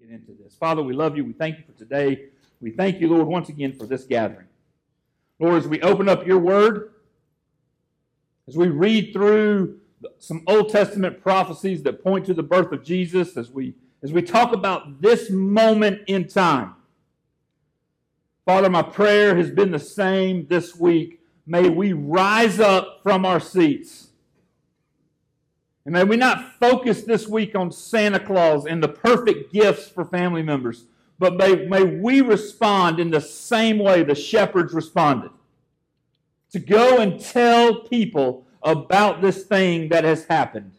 get into this. Father, we love you. We thank you for today. We thank you, Lord, once again for this gathering. Lord, as we open up your word, as we read through some Old Testament prophecies that point to the birth of Jesus, as we as we talk about this moment in time. Father, my prayer has been the same this week. May we rise up from our seats. And may we not focus this week on Santa Claus and the perfect gifts for family members, but may, may we respond in the same way the shepherds responded to go and tell people about this thing that has happened.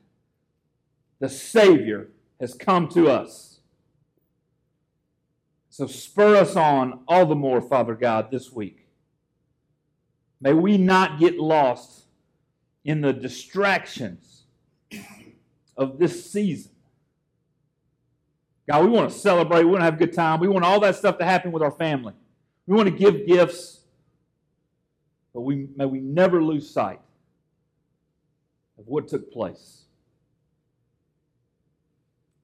The Savior has come to us. So spur us on all the more, Father God, this week. May we not get lost in the distractions of this season. God, we want to celebrate. We want to have a good time. We want all that stuff to happen with our family. We want to give gifts, but we, may we never lose sight of what took place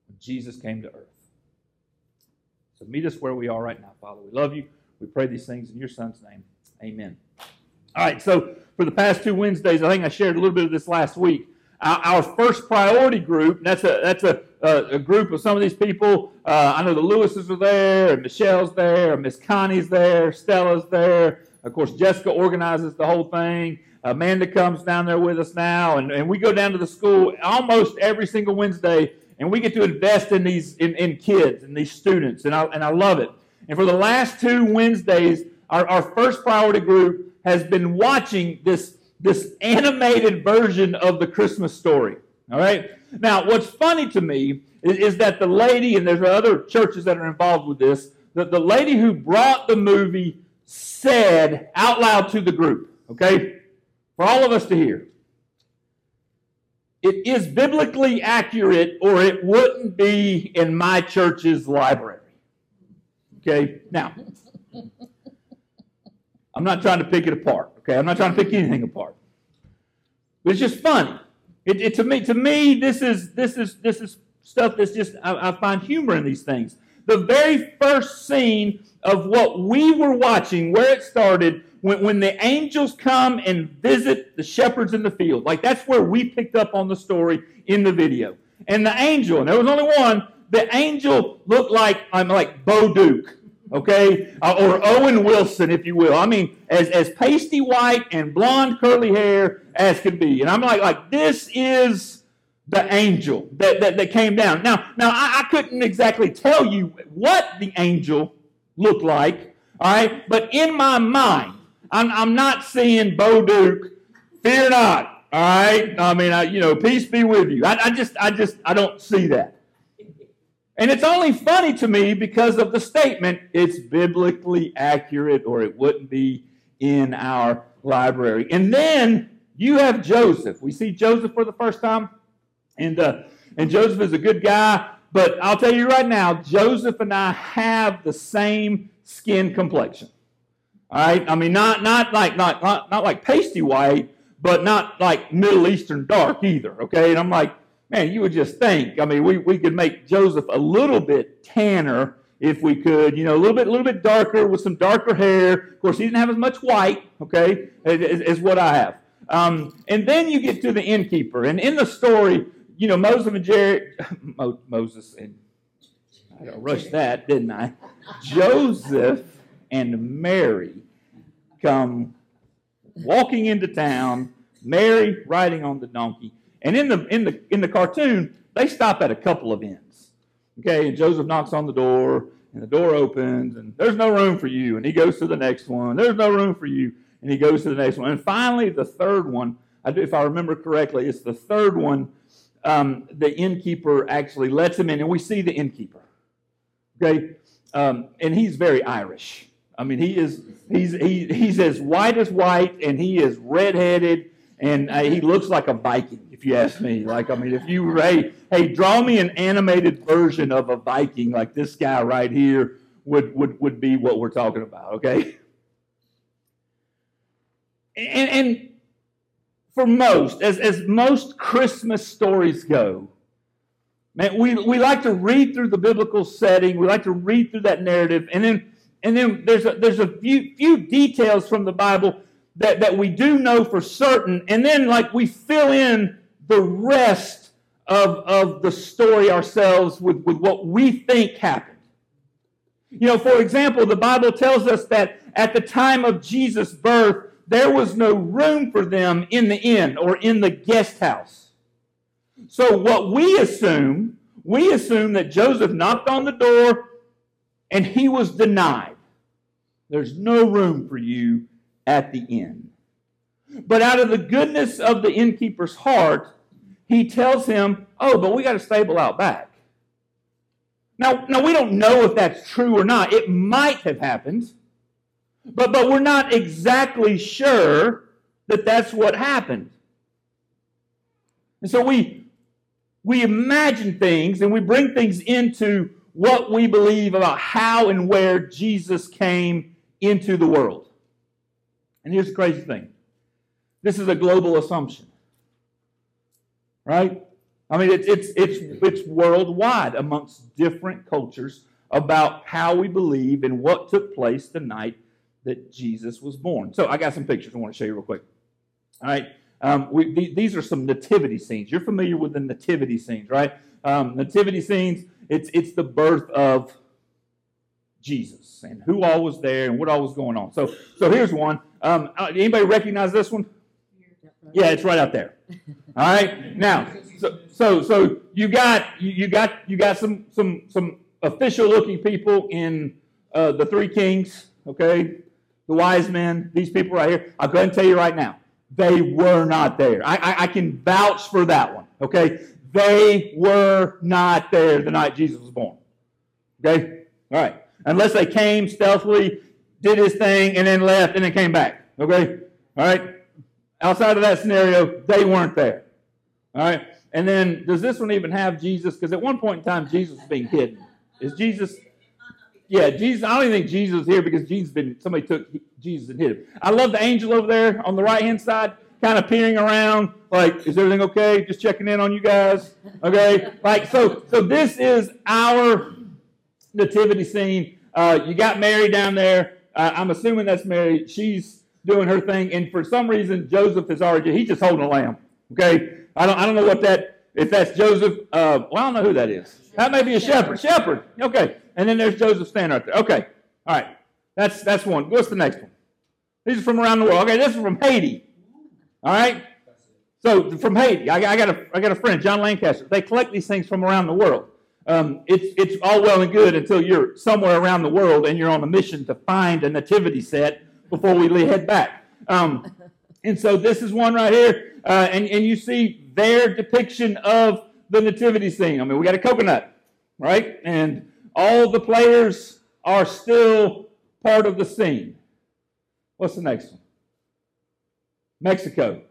when Jesus came to earth. So meet us where we are right now, Father. We love you. We pray these things in your Son's name. Amen. All right, so for the past two Wednesdays, I think I shared a little bit of this last week. Our, first priority group, that's a that's a, a, a group of some of these people. Uh, I know the Lewises are there, and Michelle's there, and Miss Connie's there, Stella's there. Of course, Jessica organizes the whole thing. Amanda comes down there with us now, and, and we go down to the school almost every single Wednesday, and we get to invest in these in, in kids and these students, and I, and I love it. And for the last two Wednesdays, our, our first priority group has been watching this, this animated version of the Christmas story. All right? Now, what's funny to me is, is that the lady, and there's other churches that are involved with this, that the lady who brought the movie said out loud to the group, okay? for all of us to hear. It is biblically accurate, or it wouldn't be in my church's library. Okay, now, I'm not trying to pick it apart. Okay, I'm not trying to pick anything apart. But it's just funny. It, it, to me, to me, this is this is this is stuff that's just I, I find humor in these things. The very first scene of what we were watching, where it started, when, when the angels come and visit the shepherds in the field. Like that's where we picked up on the story in the video. And the angel, and there was only one, the angel looked like I'm like Bo Duke, okay, uh, or Owen Wilson, if you will. I mean, as as pasty white and blonde curly hair as could be. And I'm like, like this is the angel that, that, that came down. Now, now I, I couldn't exactly tell you what the angel looked like, all right, but in my mind, I'm, I'm not seeing Bo Duke. Fear not. All right. I mean, I, you know, peace be with you. I, I just, I just, I don't see that. And it's only funny to me because of the statement, it's biblically accurate or it wouldn't be in our library. And then you have Joseph. We see Joseph for the first time. And, uh, and Joseph is a good guy. But I'll tell you right now, Joseph and I have the same skin complexion. All right, I mean not not like not not, not like pasty white, but not like Middle Eastern dark either. Okay, and I'm like, man, you would just think. I mean, we, we could make Joseph a little bit tanner if we could, you know, a little bit a little bit darker with some darker hair. Of course, he didn't have as much white, okay, as, as what I have. Um, and then you get to the innkeeper, and in the story, you know, Moses and Jerry, Moses and I rushed that, didn't I? Joseph and Mary come walking into town, Mary riding on the donkey. And in the in the in the cartoon, they stop at a couple of inns. Okay, and Joseph knocks on the door, and the door opens, and there's no room for you. And he goes to the next one. There's no room for you. And he goes to the next one. And finally, the third one, if I remember correctly, it's the third one. Um, the innkeeper actually lets him in, and we see the innkeeper. Okay, um, and he's very Irish. I mean, he is he's he, he's as white as white, and he is redheaded, and uh, he looks like a Viking. If you ask me, like I mean, if you hey hey draw me an animated version of a Viking like this guy right here would would would be what we're talking about. Okay, and, and for most, as as most Christmas stories go, Man, we, we like to read through the biblical setting. We like to read through that narrative. And then, and then there's a, there's a few, few details from the Bible that, that we do know for certain. And then, like, we fill in the rest of, of the story ourselves with, with what we think happened. You know, for example, the Bible tells us that at the time of Jesus' birth, there was no room for them in the inn or in the guest house. So, what we assume, we assume that Joseph knocked on the door and he was denied. There's no room for you at the inn. But out of the goodness of the innkeeper's heart, he tells him, Oh, but we got a stable out back. Now, now, we don't know if that's true or not. It might have happened, but, but we're not exactly sure that that's what happened. And so we, we imagine things and we bring things into what we believe about how and where Jesus came into the world. And here's the crazy thing this is a global assumption, right? I mean, it's, it's, it's, it's worldwide amongst different cultures about how we believe and what took place the night that Jesus was born. So I got some pictures I want to show you real quick. All right. Um, we, th- these are some nativity scenes. You're familiar with the nativity scenes, right? Um, nativity scenes, it's, it's the birth of Jesus and who all was there and what all was going on. So, so here's one. Um, uh, anybody recognize this one? Yeah, it's right out there. All right. Now, so so, so you got you, got you got some some some official looking people in uh, the three kings. Okay, the wise men. These people right here. I'll go ahead and tell you right now they were not there. I, I, I can vouch for that one. Okay? They were not there the night Jesus was born. Okay? All right. Unless they came stealthily, did his thing, and then left, and then came back. Okay? All right? Outside of that scenario, they weren't there. All right? And then, does this one even have Jesus? Because at one point in time, Jesus was being hidden. Is Jesus yeah, Jesus. I don't even think Jesus is here because Jesus been somebody took Jesus and hid him. I love the angel over there on the right hand side, kind of peering around, like, is everything okay? Just checking in on you guys. Okay, like so. So this is our nativity scene. Uh, you got Mary down there. Uh, I'm assuming that's Mary. She's doing her thing, and for some reason, Joseph is already. He's just holding a lamb. Okay, I don't. I don't know what that. If that's Joseph, uh, well, I don't know who that is. That may be a shepherd. Shepherd. Okay. And then there's Joseph standing right there. Okay. All right. That's that's one. What's the next one? These are from around the world. Okay, this is from Haiti. All right. So from Haiti, I, I got a I got a friend, John Lancaster. They collect these things from around the world. Um, it's it's all well and good until you're somewhere around the world and you're on a mission to find a nativity set before we head back. Um, and so this is one right here, uh, and and you see their depiction of the nativity scene. I mean, we got a coconut, right? And all the players are still part of the scene. What's the next one? Mexico.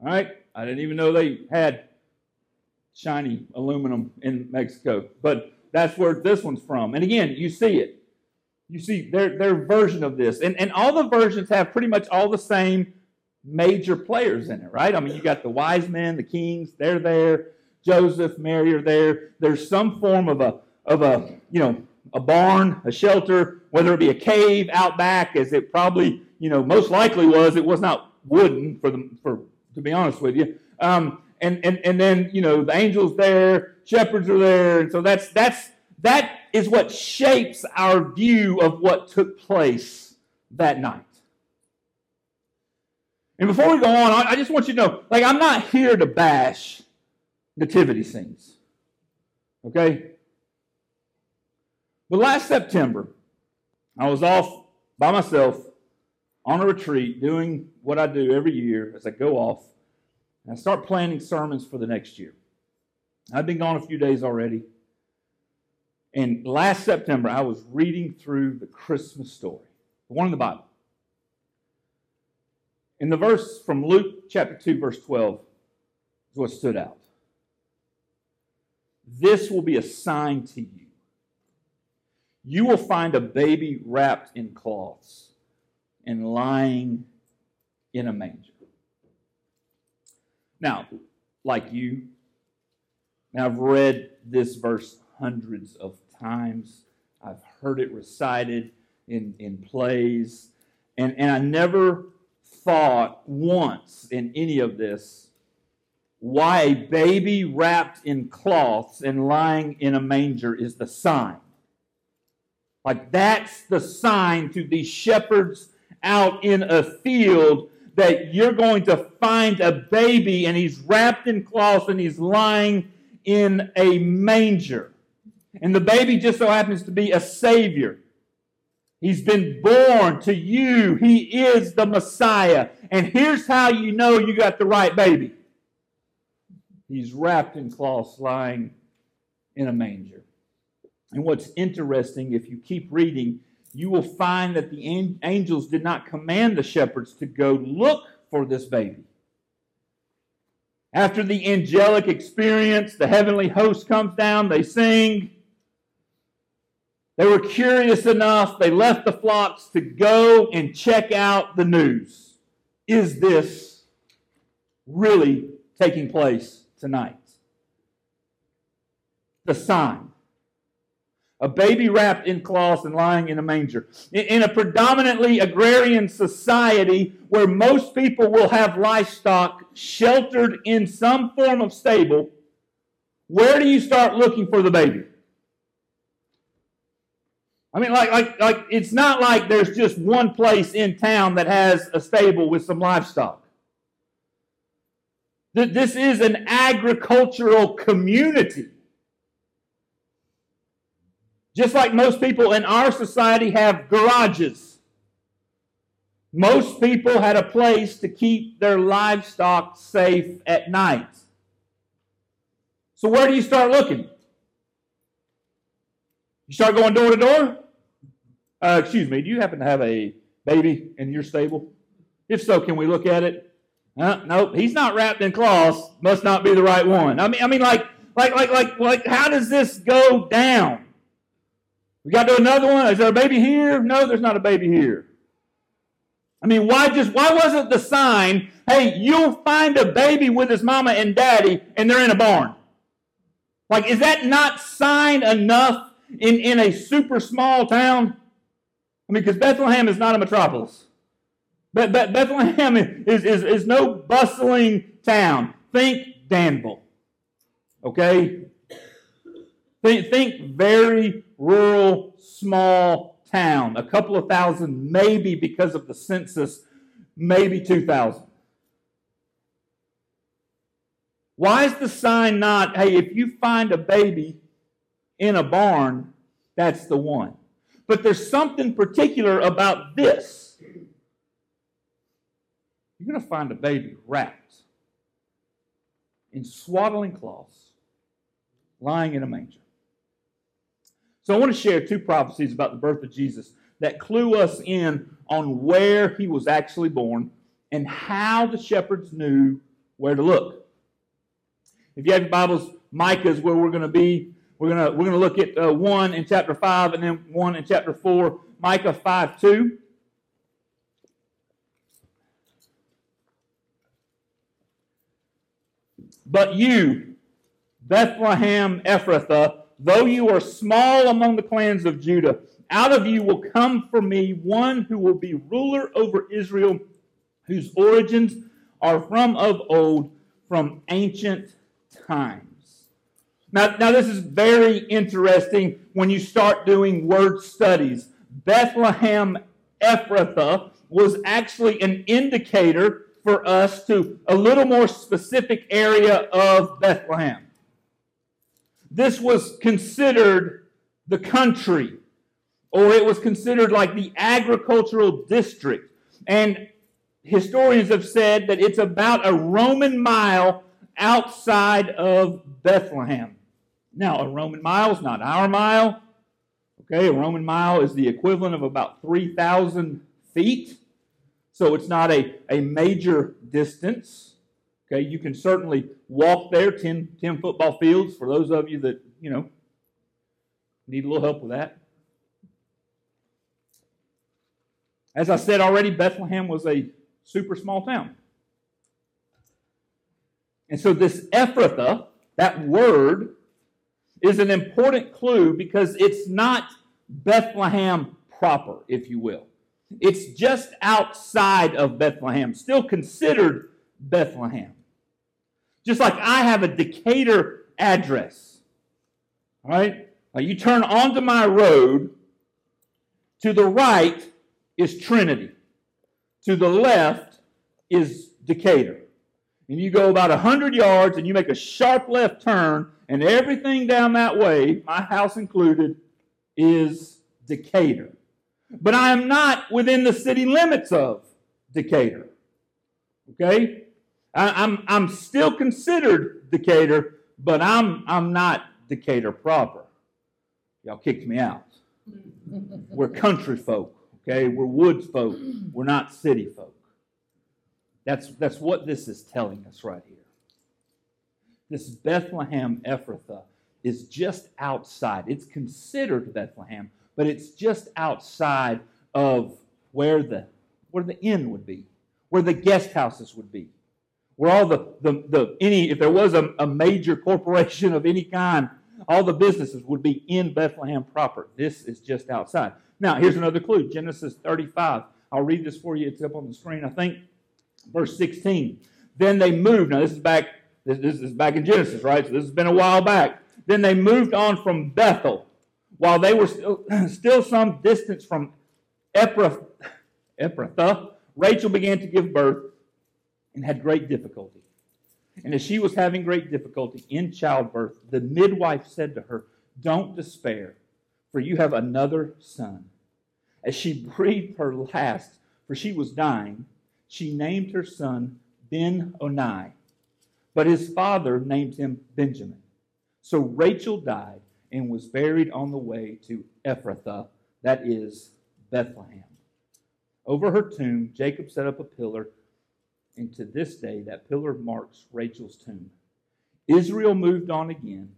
All right? I didn't even know they had shiny aluminum in Mexico, but that's where this one's from. And again, you see it. You see their, their version of this. And, and all the versions have pretty much all the same major players in it, right? I mean, you got the wise men, the kings, they're there. Joseph, Mary are there. There's some form of a of a you know a barn, a shelter, whether it be a cave out back, as it probably you know most likely was. It was not wooden for the for to be honest with you. Um, and and and then you know the angels there, shepherds are there, and so that's that's that is what shapes our view of what took place that night. And before we go on, I just want you to know, like, I'm not here to bash nativity scenes. Okay? But last September, I was off by myself on a retreat doing what I do every year as I go off and I start planning sermons for the next year. I've been gone a few days already. And last September, I was reading through the Christmas story, the one in the Bible. In the verse from Luke chapter 2, verse 12, is what stood out. This will be a sign to you. You will find a baby wrapped in cloths and lying in a manger. Now, like you, I've read this verse hundreds of times. I've heard it recited in, in plays. And, and I never thought once in any of this why a baby wrapped in cloths and lying in a manger is the sign. Like that's the sign to these shepherds out in a field that you're going to find a baby and he's wrapped in cloths and he's lying in a manger. And the baby just so happens to be a Savior. He's been born to you. He is the Messiah. And here's how you know you got the right baby he's wrapped in cloths, lying in a manger. And what's interesting, if you keep reading, you will find that the angels did not command the shepherds to go look for this baby. After the angelic experience, the heavenly host comes down, they sing. They were curious enough, they left the flocks to go and check out the news. Is this really taking place tonight? The sign a baby wrapped in cloths and lying in a manger. In a predominantly agrarian society where most people will have livestock sheltered in some form of stable, where do you start looking for the baby? I mean, like, like, like, it's not like there's just one place in town that has a stable with some livestock. This is an agricultural community. Just like most people in our society have garages. Most people had a place to keep their livestock safe at night. So, where do you start looking? You start going door to door? Uh, excuse me, do you happen to have a baby in your stable? If so, can we look at it? Uh, nope, he's not wrapped in cloths. Must not be the right one. I mean, I mean, like, like, like, like, like, how does this go down? We got to do another one. Is there a baby here? No, there's not a baby here. I mean, why just why wasn't the sign, hey, you'll find a baby with his mama and daddy, and they're in a barn? Like, is that not sign enough in, in a super small town? I mean, because Bethlehem is not a metropolis. But, but Bethlehem is, is, is no bustling town. Think Danville. Okay? Think, think very rural, small town. A couple of thousand, maybe because of the census, maybe 2,000. Why is the sign not, hey, if you find a baby in a barn, that's the one? But there's something particular about this. You're going to find a baby wrapped in swaddling cloths, lying in a manger. So I want to share two prophecies about the birth of Jesus that clue us in on where he was actually born and how the shepherds knew where to look. If you have your Bibles, Micah is where we're going to be. We're going to, we're going to look at uh, one in chapter 5 and then one in chapter 4. Micah 5 2. But you, Bethlehem Ephrathah, Though you are small among the clans of Judah, out of you will come for me one who will be ruler over Israel, whose origins are from of old, from ancient times. Now, now this is very interesting when you start doing word studies. Bethlehem Ephrathah was actually an indicator for us to a little more specific area of Bethlehem. This was considered the country, or it was considered like the agricultural district. And historians have said that it's about a Roman mile outside of Bethlehem. Now, a Roman mile is not our mile. Okay, a Roman mile is the equivalent of about 3,000 feet. So it's not a, a major distance. Okay, you can certainly walk there 10, 10 football fields for those of you that, you know, need a little help with that. As I said already, Bethlehem was a super small town. And so this Ephrathah, That word is an important clue because it's not Bethlehem proper, if you will. It's just outside of Bethlehem, still considered Bethlehem. Just like I have a Decatur address. All right? Now you turn onto my road, to the right is Trinity, to the left is Decatur. And you go about 100 yards and you make a sharp left turn, and everything down that way, my house included, is Decatur. But I am not within the city limits of Decatur. Okay? I, am I'm still considered Decatur, but I'm, I'm not Decatur proper. Y'all kicked me out. We're country folk, okay? We're woods folk. We're not city folk. That's, that's what this is telling us right here. This Bethlehem Ephrathah is just outside. It's considered Bethlehem, but it's just outside of where the, where the inn would be, where the guest houses would be, where all the, the, the any, if there was a, a major corporation of any kind, all the businesses would be in Bethlehem proper. This is just outside. Now, here's another clue Genesis 35. I'll read this for you. It's up on the screen, I think. Verse 16. Then they moved. Now, this is back. This, this is back in Genesis, right? So this has been a while back. Then they moved on from Bethel while they were still, still some distance from Ephrathah, Rachel began to give birth and had great difficulty. And as she was having great difficulty in childbirth, the midwife said to her, Don't despair, for you have another son. As she breathed her last, for she was dying, she named her son Ben Oni, but his father named him Benjamin. So Rachel died and was buried on the way to Ephrathah, that is Bethlehem. Over her tomb, Jacob set up a pillar, and to this day, that pillar marks Rachel's tomb. Israel moved on again,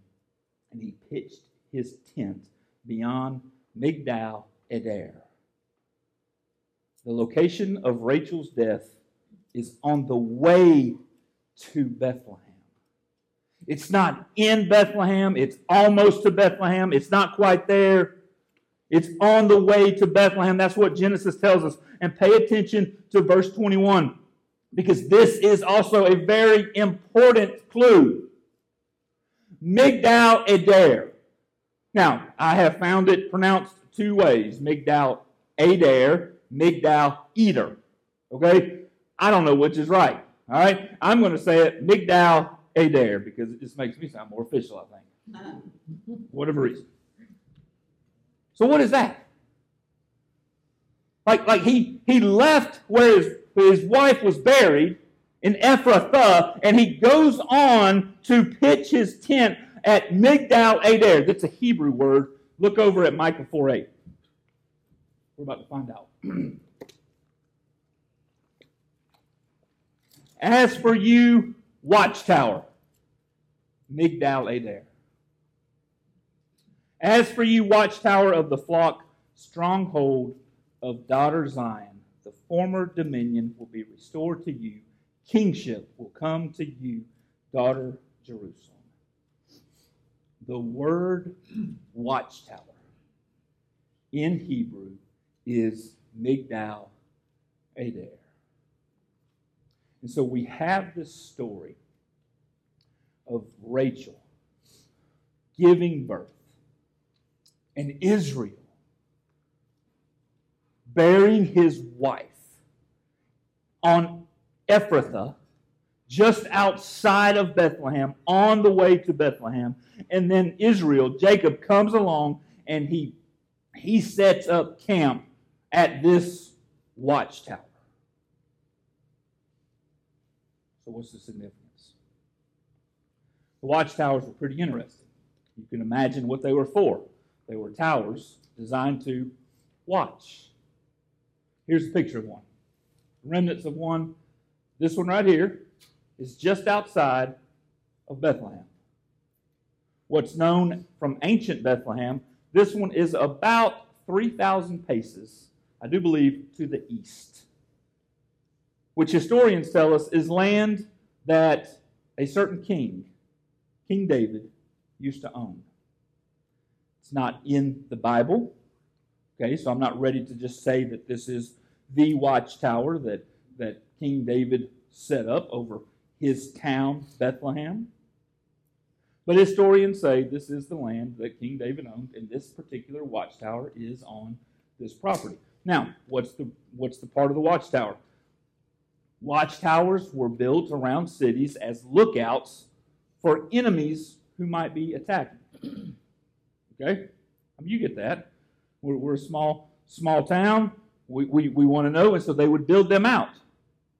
and he pitched his tent beyond Migdal Eder. The location of Rachel's death is on the way to Bethlehem. It's not in Bethlehem. It's almost to Bethlehem. It's not quite there. It's on the way to Bethlehem. That's what Genesis tells us. And pay attention to verse 21 because this is also a very important clue. Migdal Adair. Now, I have found it pronounced two ways Migdal Adair, Migdal Eder. Okay? I don't know which is right. All right? I'm going to say it Migdal Adair because it just makes me sound more official, I think. Whatever reason. So what is that? Like, like he, he left where his, his wife was buried in Ephrathah, and he goes on to pitch his tent at Migdal Adair. That's a Hebrew word. Look over at Micah 4 8. We're about to find out. As for you, watchtower, Migdal Eder. As for you, watchtower of the flock, stronghold of daughter Zion, former dominion will be restored to you. Kingship will come to you, daughter Jerusalem. The word watchtower in Hebrew is Migdal Eder. And so we have this story of Rachel giving birth and Israel burying his wife on Ephrathah, just outside of Bethlehem, on the way to Bethlehem. And then Israel, Jacob comes along and he, he sets up camp at this watchtower. So, what's the significance? The watchtowers were pretty interesting. You can imagine what they were for. They were towers designed to watch. Here's a picture of one. Remnants of one. This one right here is just outside of Bethlehem. What's known from ancient Bethlehem, this one is about 3,000 paces, I do believe, to the east, which historians tell us is land that a certain king King David used to own. It's not in the Bible. Okay, so I'm not ready to just say that this is the watchtower that, that King David set up over his town, Bethlehem. But historians say this is the land that King David owned, and this particular watchtower is on this property. Now, what's the, what's the part of the watchtower? Watchtowers were built around cities as lookouts for enemies who might be attacking. okay? You get that. We're, we're a small, small town. We, we, want to know, and so they would build them out.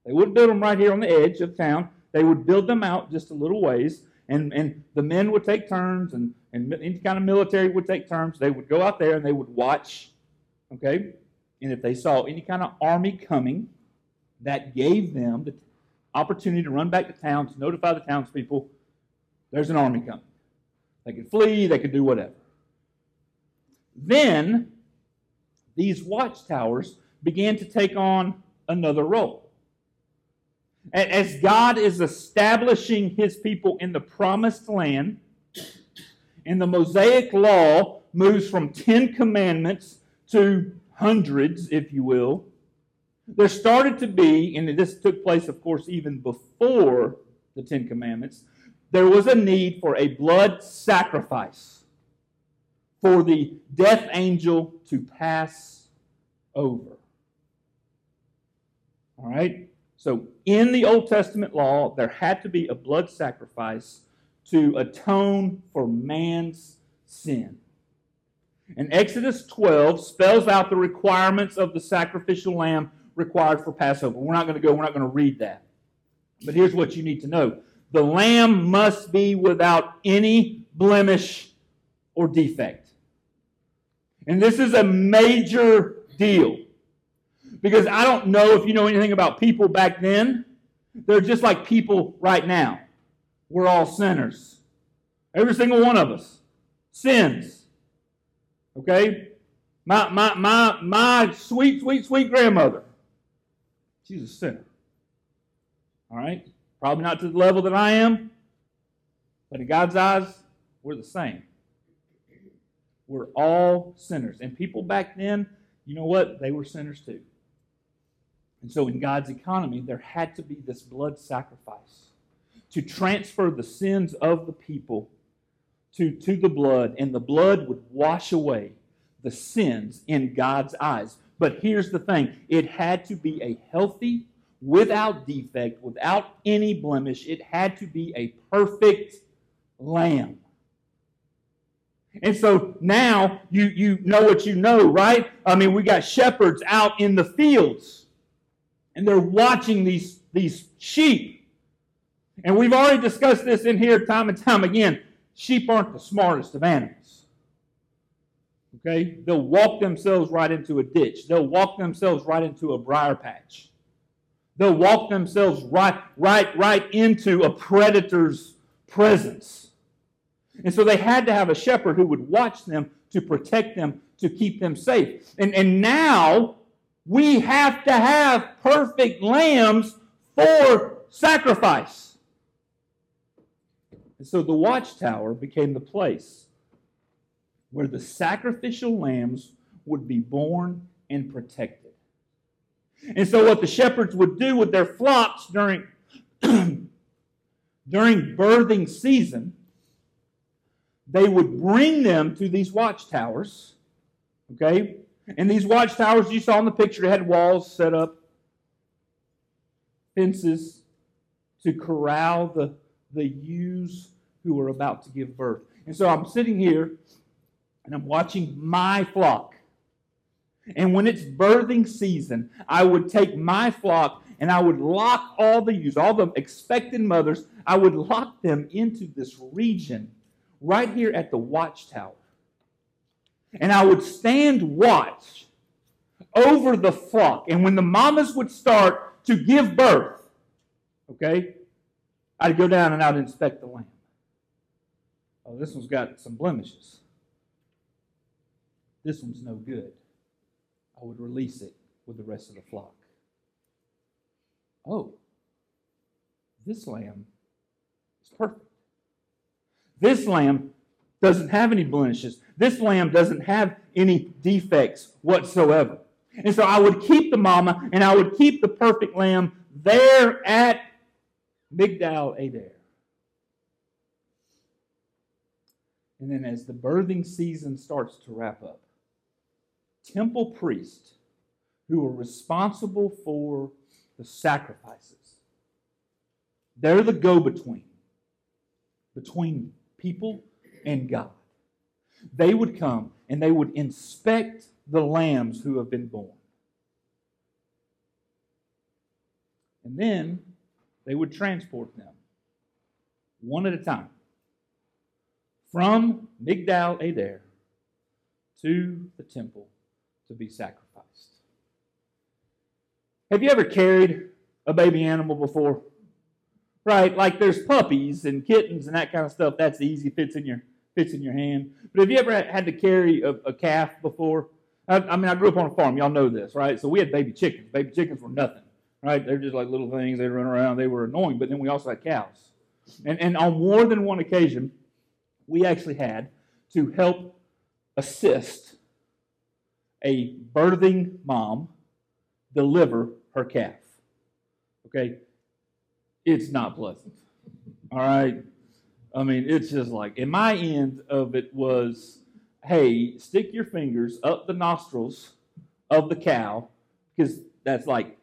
They wouldn't build them right here on the edge of town. They would build them out just a little ways, and, and the men would take turns, and, and any kind of military would take turns. They would go out there and they would watch, okay? And if they saw any kind of army coming, that gave them the opportunity to run back to town to notify the townspeople there's an army coming. They could flee, they could do whatever. Then these watchtowers began to take on another role. As God is establishing his people in the promised land, and the Mosaic law moves from Ten Commandments to hundreds, if you will, there started to be, and this took place, of course, even before the Ten Commandments, there was a need for a blood sacrifice for the death angel to pass over. All right? So, in the Old Testament law, there had to be a blood sacrifice to atone for man's sin. And Exodus 12 spells out the requirements of the sacrificial lamb required for Passover. We're not going to go, we're not going to read that. But here's what you need to know the lamb must be without any blemish or defect. And this is a major deal. Because I don't know if you know anything about people back then. They're just like people right now. We're all sinners. Every single one of us sins. Okay? My, my, my, my sweet, sweet, sweet grandmother She's a sinner. All right? Probably not to the level that I am, but in God's eyes, we're the same. We're all sinners. And people back then, you know what? They were sinners too. And so, in God's economy, there had to be this blood sacrifice to transfer the sins of the people to, to the blood, and the blood would wash away the sins in God's eyes. But here's the thing it had to be a healthy, without defect, without any blemish. It had to be a perfect lamb. And so now you, you know what you know, right? I mean, we got shepherds out in the fields and they're watching these, these sheep. And we've already discussed this in here time and time again. Sheep aren't the smartest of animals. Okay? They'll walk themselves right into a ditch. They'll walk themselves right into a briar patch. They'll walk themselves right, right, right into a predator's presence. And so they had to have a shepherd who would watch them to protect them, to keep them safe. And, and now we have to have perfect lambs for sacrifice. And so the watchtower became the place where the sacrificial lambs would be born and protected. And so, what the shepherds would do with their flocks during, during birthing season, they would bring them to these watchtowers. Okay? And these watchtowers you saw in the picture had walls set up, fences to corral the, the ewes who were about to give birth. And so I'm sitting here and I'm watching my flock. And when it's birthing season, I would take my flock and I would lock all the ewes, all the expected mothers, I would lock them into this region right here at the watchtower. And I would stand watch over the flock. And when the mamas would start to give birth, okay, I'd go down and I'd inspect the lamb. Oh, this one's got some blemishes. This one's no good. I would release it with the rest of the flock. Oh, this lamb is perfect. This lamb doesn't have any blemishes. This lamb doesn't have any defects whatsoever. And so I would keep the mama and I would keep the perfect lamb there at Migdal Eder. And then as the birthing season starts to wrap up, temple priests who are responsible for the sacrifices, they're the go between between people and God. They would come and they would inspect the lambs who have been born. And then they would transport them one at a time from Migdal Eder to the temple to be sacrificed. Have you ever carried a baby animal before? Right, like there's puppies and kittens and that kind of stuff. That's easy, fits in your fits in your hand. But have you ever had to carry a, a calf before? I, I, mean, I grew up on a farm. Y'all know this, right? So we had baby chickens. Baby chickens were nothing, right? They're just like little things. They run around. They were annoying. But then we also had cows. And, and on more than one occasion, we actually had to help assist a birthing mom deliver her calf. Okay? It's not pleasant. All right? I mean, it's just like, and my end of it was, hey, stick your fingers up the nostrils of the cow, because that's like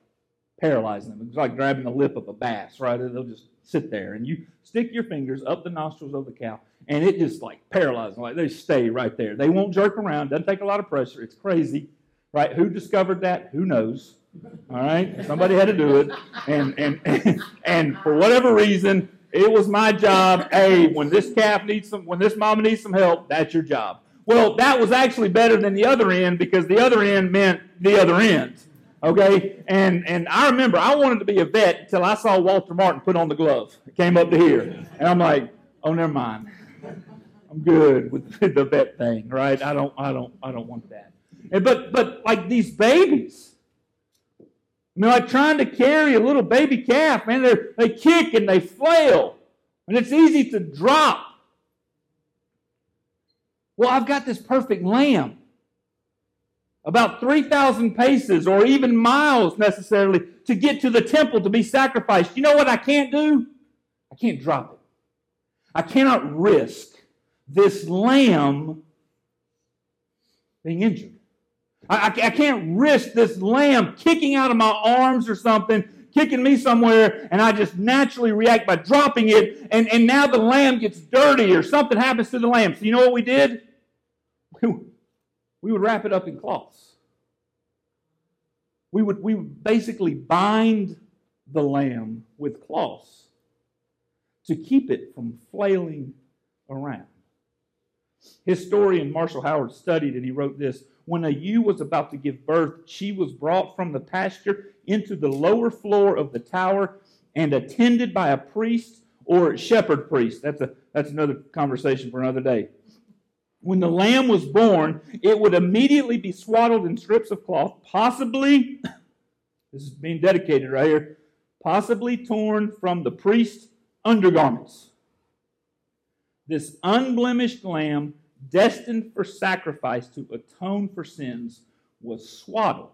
paralyzing them. It's like grabbing the lip of a bass, right? They'll just sit there, and you stick your fingers up the nostrils of the cow, and it just like paralyzes them. Like they stay right there. They won't jerk around. Doesn't take a lot of pressure. It's crazy, right? Who discovered that? Who knows? All right, somebody had to do it, and and and, and for whatever reason, it was my job. Hey, when this calf needs some, when this mama needs some help, that's your job. Well, that was actually better than the other end because the other end meant the other end. Okay, and and I remember I wanted to be a vet until I saw Walter Martin put on the glove. It came up to here, and I'm like, oh, never mind. I'm good with the vet thing, right? I don't, I don't, I don't want that. And, but but like these babies, I mean, like trying to carry a little baby calf, man, they kick and they flail, and it's easy to drop. Well, I've got this perfect lamb, about 3,000 paces or even miles necessarily to get to the temple to be sacrificed. You know what I can't do? I can't drop it. I cannot risk this lamb being injured. I, I, can't risk this lamb kicking out of my arms or something, kicking me somewhere, and I just naturally react by dropping it, and, and now the lamb gets dirty or something happens to the lamb. So you know what we did? We, we would wrap it up in cloths. We would, we would basically bind the lamb with cloths to keep it from flailing around. Historian Marshall Howard studied and he wrote this when a ewe was about to give birth, she was brought from the pasture into the lower floor of the tower and attended by a priest or shepherd priest. That's, a, that's another conversation for another day. When the lamb was born, it would immediately be swaddled in strips of cloth, possibly, this is being dedicated right here, possibly torn from the priest's undergarments. This unblemished lamb destined for sacrifice to atone for sins, was swaddled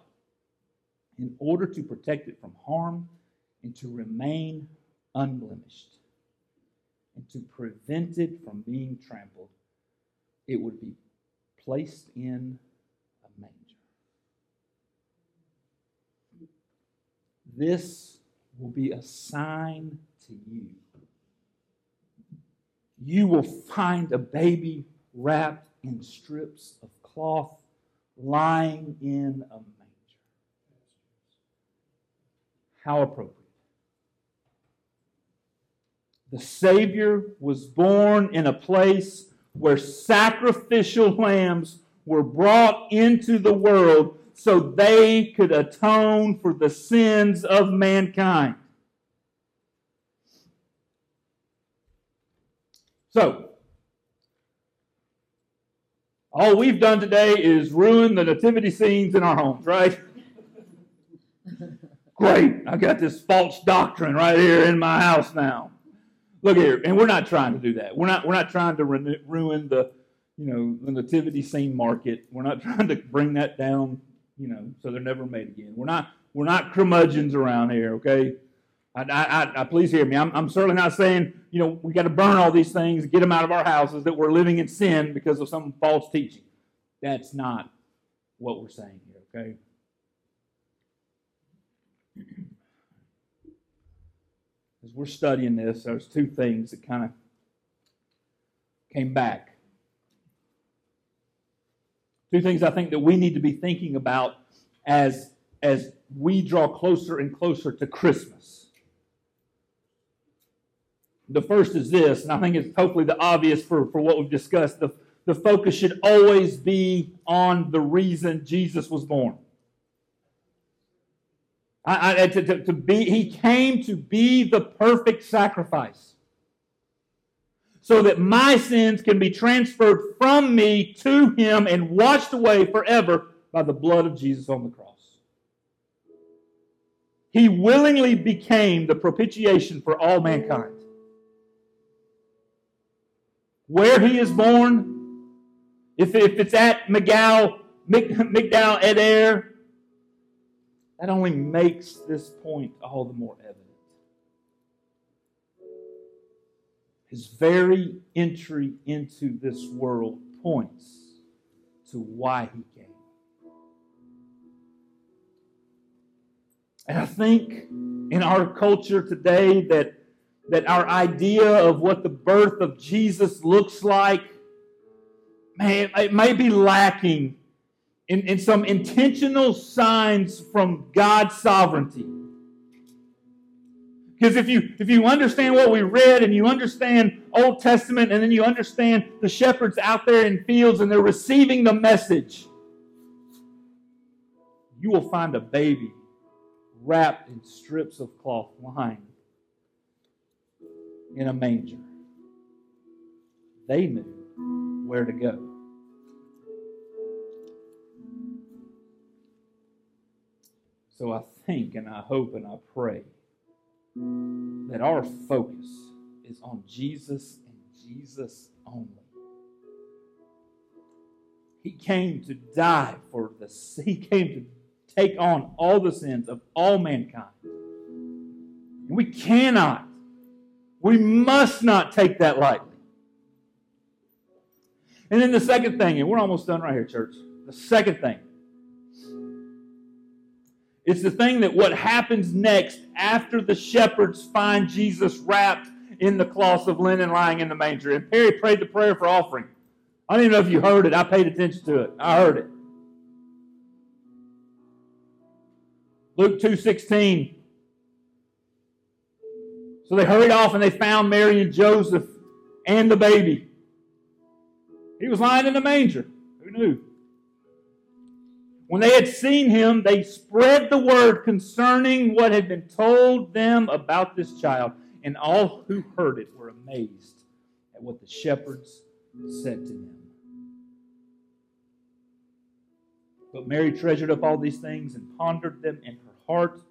in order to protect it from harm and to remain unblemished and to prevent it from being trampled. It would be placed in a manger. This will be a sign to you. You will find a baby wrapped in strips of cloth, lying in a manger. How appropriate. The Savior was born in a place where sacrificial lambs were brought into the world so they could atone for the sins of mankind. So, all we've done today is ruin the nativity scenes in our homes, right? Great. I got this false doctrine right here in my house now. Look here, and we're not trying to do that. We're not. We're not trying to ruin the, you know, the nativity scene market. We're not trying to bring that down, you know, so they're never made again. We're not. We're not curmudgeons around here, okay? I, I, I, please hear me. I'm, I'm certainly not saying, you know, we got to burn all these things, get them out of our houses, that we're living in sin because of some false teaching. That's not what we're saying here, okay? As we're studying this, there's two things that kind of came back. Two things I think that we need to be thinking about as, as we draw closer and closer to Christmas. The first is this, and I think it's hopefully the obvious for, for what we've discussed. The, the focus should always be on the reason Jesus was born. I, I, to, to, to be, he came to be the perfect sacrifice so that my sins can be transferred from me to him and washed away forever by the blood of Jesus on the cross. He willingly became the propitiation for all mankind. Where he is born, if, if it's at Migdal, Migdal that only makes this point all the more evident. His very entry into this world points to why he came. And I think in our culture today that, that our idea of what the birth of Jesus looks like, man, it may be lacking in, in some intentional signs from God's sovereignty. Because if you if you understand what we read and you understand Old Testament and then you understand the shepherds out there in fields and they're receiving the message, you will find a baby wrapped in strips of cloth lying in a manger. They knew where to go. So I think and I hope and I pray that our focus is on Jesus and Jesus only. He came to die for the he came to take on all the sins of all mankind. And we cannot, we must not take that lightly. And then the second thing, and we're almost done right here, church. The second thing it's the thing that what happens next after the shepherds find Jesus wrapped in the cloths of linen lying in the manger. And Perry prayed the prayer for offering. I don't even know if you heard it. I paid attention to it. I heard it. Luke 2:16. So they hurried off and they found Mary and Joseph and the baby. He was lying in the manger. Who knew? When they had seen him, they spread the word concerning what had been told them about this child, and all who heard it were amazed at what the shepherds said to them. But Mary treasured up all these things and pondered them in her heart.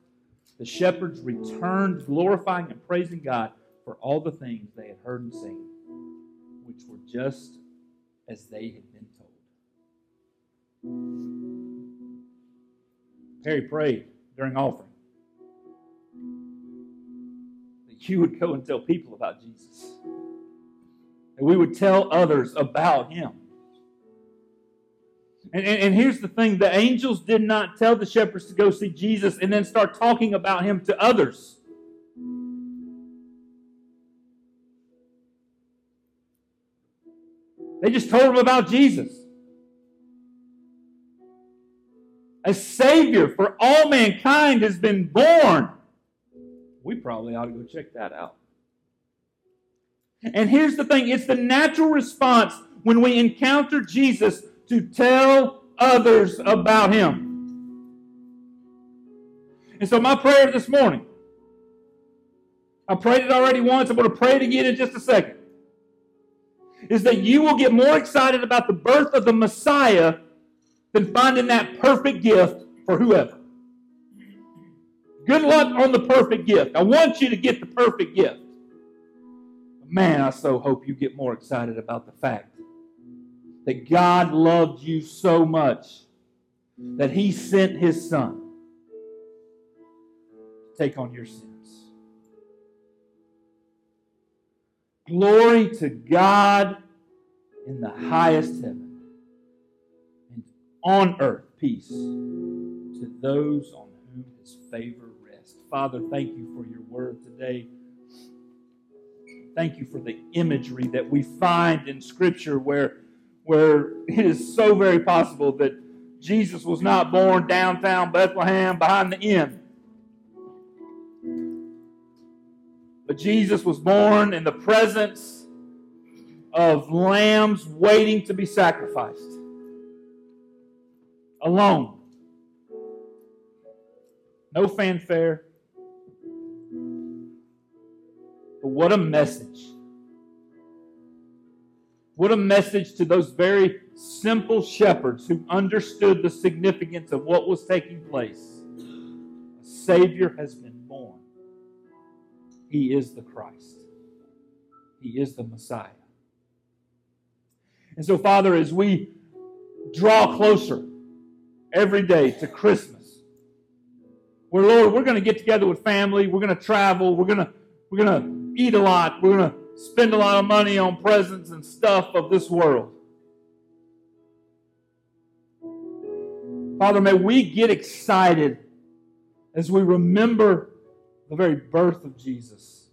The shepherds returned, glorifying and praising God for all the things they had heard and seen, which were just as they had been told. Perry prayed during offering that you would go and tell people about Jesus, that we would tell others about him. And, and, and, here's the thing the angels did not tell the shepherds to go see Jesus and then start talking about him to others. They just told them about Jesus. a Savior for all mankind has been born. We probably ought to go check that out. And here's the thing it's the natural response when we encounter Jesus to tell others about Him. And so, my prayer this morning, I prayed it already once, I'm going to pray it again in just a second, is that you will get more excited about the birth of the Messiah than finding that perfect gift for whoever. Good luck on the perfect gift. I want you to get the perfect gift. Man, I so hope you get more excited about the fact that God loved you so much that He sent His Son to take on your sins. Glory to God in the highest heaven, and on earth peace to those on whom His favor rests. Father, thank you for your word today. Thank you for the imagery that we find in Scripture where, where it is so very possible that Jesus was not born downtown Bethlehem behind the inn. But Jesus was born in the presence of lambs waiting to be sacrificed. Alone. No fanfare. But what a message. What a message to those very simple shepherds who understood the significance of what was taking place. A Savior has been born. He is the Christ, He is the Messiah. And so, Father, as we draw closer every day to Christmas, where, Lord, we're going to get together with family, we're going to travel, we're going to, we're going to eat a lot. We're going to spend a lot of money on presents and stuff of this world. Father, may we get excited as we remember the very birth of Jesus.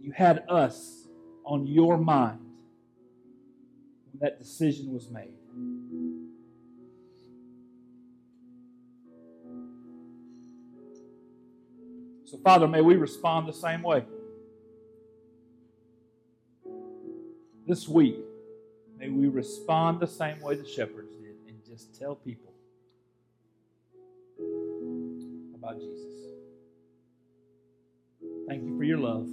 You had us on your mind when that decision was made. So, Father, may we respond the same way. This week, may we respond the same way the shepherds did and just tell people about Jesus. Thank you for your love.